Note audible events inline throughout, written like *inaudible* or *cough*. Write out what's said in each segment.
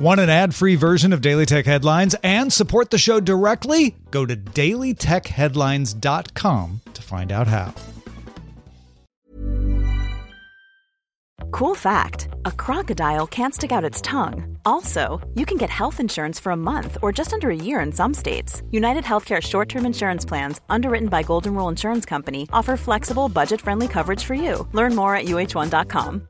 Want an ad free version of Daily Tech Headlines and support the show directly? Go to dailytechheadlines.com to find out how. Cool fact a crocodile can't stick out its tongue. Also, you can get health insurance for a month or just under a year in some states. United Healthcare short term insurance plans, underwritten by Golden Rule Insurance Company, offer flexible, budget friendly coverage for you. Learn more at uh1.com.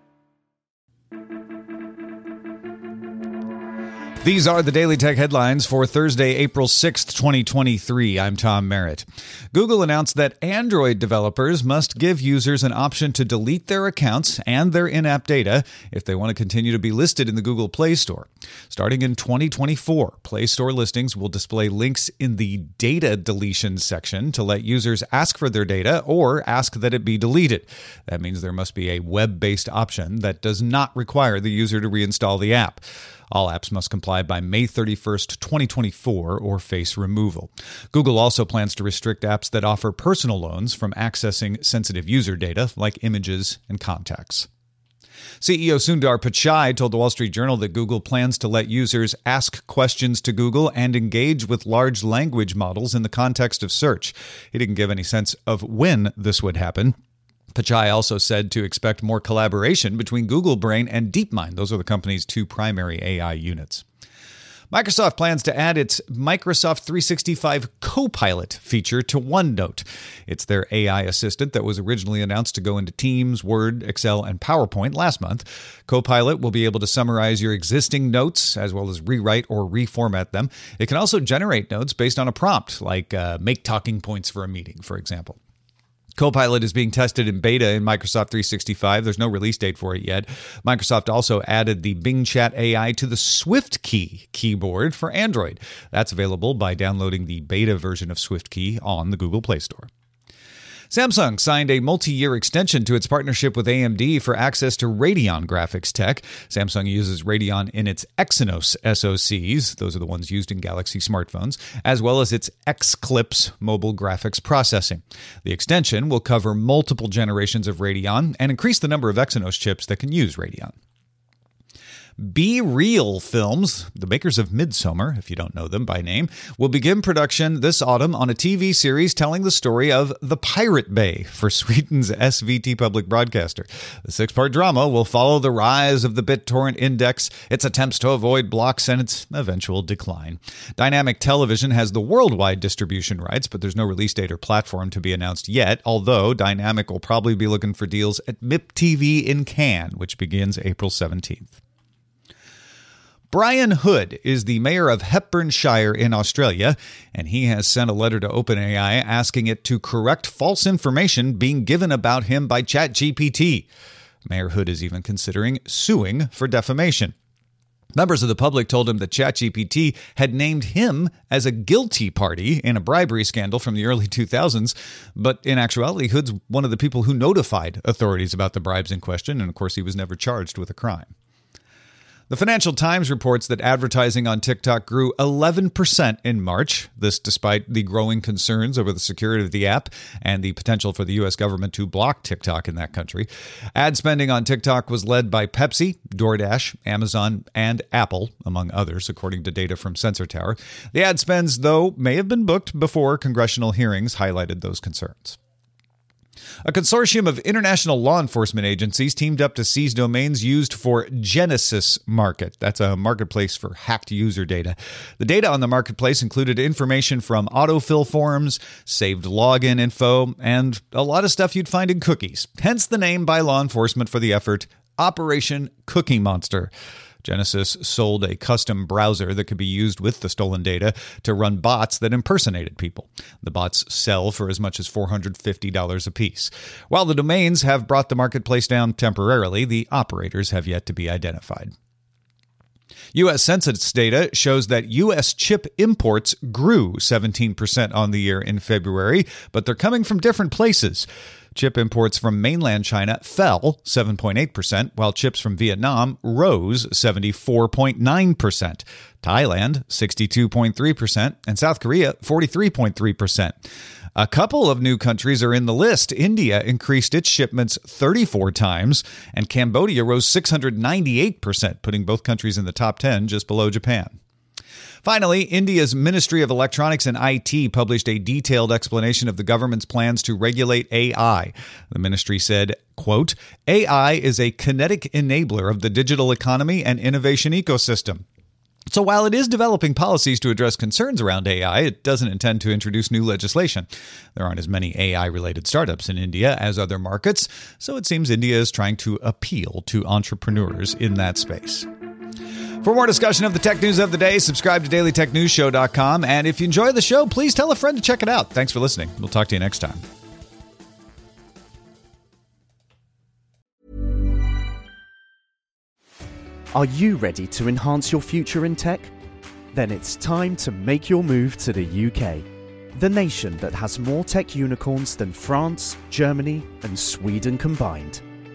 These are the Daily Tech headlines for Thursday, April 6th, 2023. I'm Tom Merritt. Google announced that Android developers must give users an option to delete their accounts and their in app data if they want to continue to be listed in the Google Play Store. Starting in 2024, Play Store listings will display links in the data deletion section to let users ask for their data or ask that it be deleted. That means there must be a web based option that does not require the user to reinstall the app. All apps must comply by May 31st, 2024, or face removal. Google also plans to restrict apps that offer personal loans from accessing sensitive user data like images and contacts. CEO Sundar Pichai told the Wall Street Journal that Google plans to let users ask questions to Google and engage with large language models in the context of search. He didn't give any sense of when this would happen. Pichai also said to expect more collaboration between Google Brain and DeepMind. Those are the company's two primary AI units. Microsoft plans to add its Microsoft 365 Copilot feature to OneNote. It's their AI assistant that was originally announced to go into Teams, Word, Excel, and PowerPoint last month. Copilot will be able to summarize your existing notes as well as rewrite or reformat them. It can also generate notes based on a prompt, like uh, make talking points for a meeting, for example. Copilot is being tested in beta in Microsoft 365. There's no release date for it yet. Microsoft also added the Bing Chat AI to the SwiftKey keyboard for Android. That's available by downloading the beta version of SwiftKey on the Google Play Store. Samsung signed a multi year extension to its partnership with AMD for access to Radeon graphics tech. Samsung uses Radeon in its Exynos SoCs, those are the ones used in Galaxy smartphones, as well as its Xclipse mobile graphics processing. The extension will cover multiple generations of Radeon and increase the number of Exynos chips that can use Radeon. B-Reel Films, the makers of Midsommar, if you don't know them by name, will begin production this autumn on a TV series telling the story of the Pirate Bay for *laughs* Sweden's SVT public broadcaster. The six part drama will follow the rise of the BitTorrent index, its attempts to avoid blocks, and its eventual decline. Dynamic Television has the worldwide distribution rights, but there's no release date or platform to be announced yet, although Dynamic will probably be looking for deals at MIP TV in Cannes, which begins April 17th. Brian Hood is the mayor of Hepburn Shire in Australia, and he has sent a letter to OpenAI asking it to correct false information being given about him by ChatGPT. Mayor Hood is even considering suing for defamation. Members of the public told him that ChatGPT had named him as a guilty party in a bribery scandal from the early 2000s, but in actuality, Hood's one of the people who notified authorities about the bribes in question, and of course, he was never charged with a crime. The Financial Times reports that advertising on TikTok grew 11% in March, this despite the growing concerns over the security of the app and the potential for the U.S. government to block TikTok in that country. Ad spending on TikTok was led by Pepsi, DoorDash, Amazon, and Apple, among others, according to data from Sensor Tower. The ad spends, though, may have been booked before congressional hearings highlighted those concerns. A consortium of international law enforcement agencies teamed up to seize domains used for Genesis Market. That's a marketplace for hacked user data. The data on the marketplace included information from autofill forms, saved login info, and a lot of stuff you'd find in cookies. Hence the name by law enforcement for the effort Operation Cookie Monster. Genesis sold a custom browser that could be used with the stolen data to run bots that impersonated people. The bots sell for as much as $450 apiece. While the domains have brought the marketplace down temporarily, the operators have yet to be identified. U.S. Census data shows that U.S. chip imports grew 17% on the year in February, but they're coming from different places. Chip imports from mainland China fell 7.8%, while chips from Vietnam rose 74.9%. Thailand, 62.3%, and South Korea, 43.3%. A couple of new countries are in the list. India increased its shipments 34 times, and Cambodia rose 698%, putting both countries in the top 10, just below Japan. Finally, India's Ministry of Electronics and IT published a detailed explanation of the government's plans to regulate AI. The ministry said, quote, AI is a kinetic enabler of the digital economy and innovation ecosystem. So while it is developing policies to address concerns around AI, it doesn't intend to introduce new legislation. There aren't as many AI related startups in India as other markets, so it seems India is trying to appeal to entrepreneurs in that space. For more discussion of the tech news of the day, subscribe to dailytechnewsshow.com. And if you enjoy the show, please tell a friend to check it out. Thanks for listening. We'll talk to you next time. Are you ready to enhance your future in tech? Then it's time to make your move to the UK, the nation that has more tech unicorns than France, Germany, and Sweden combined.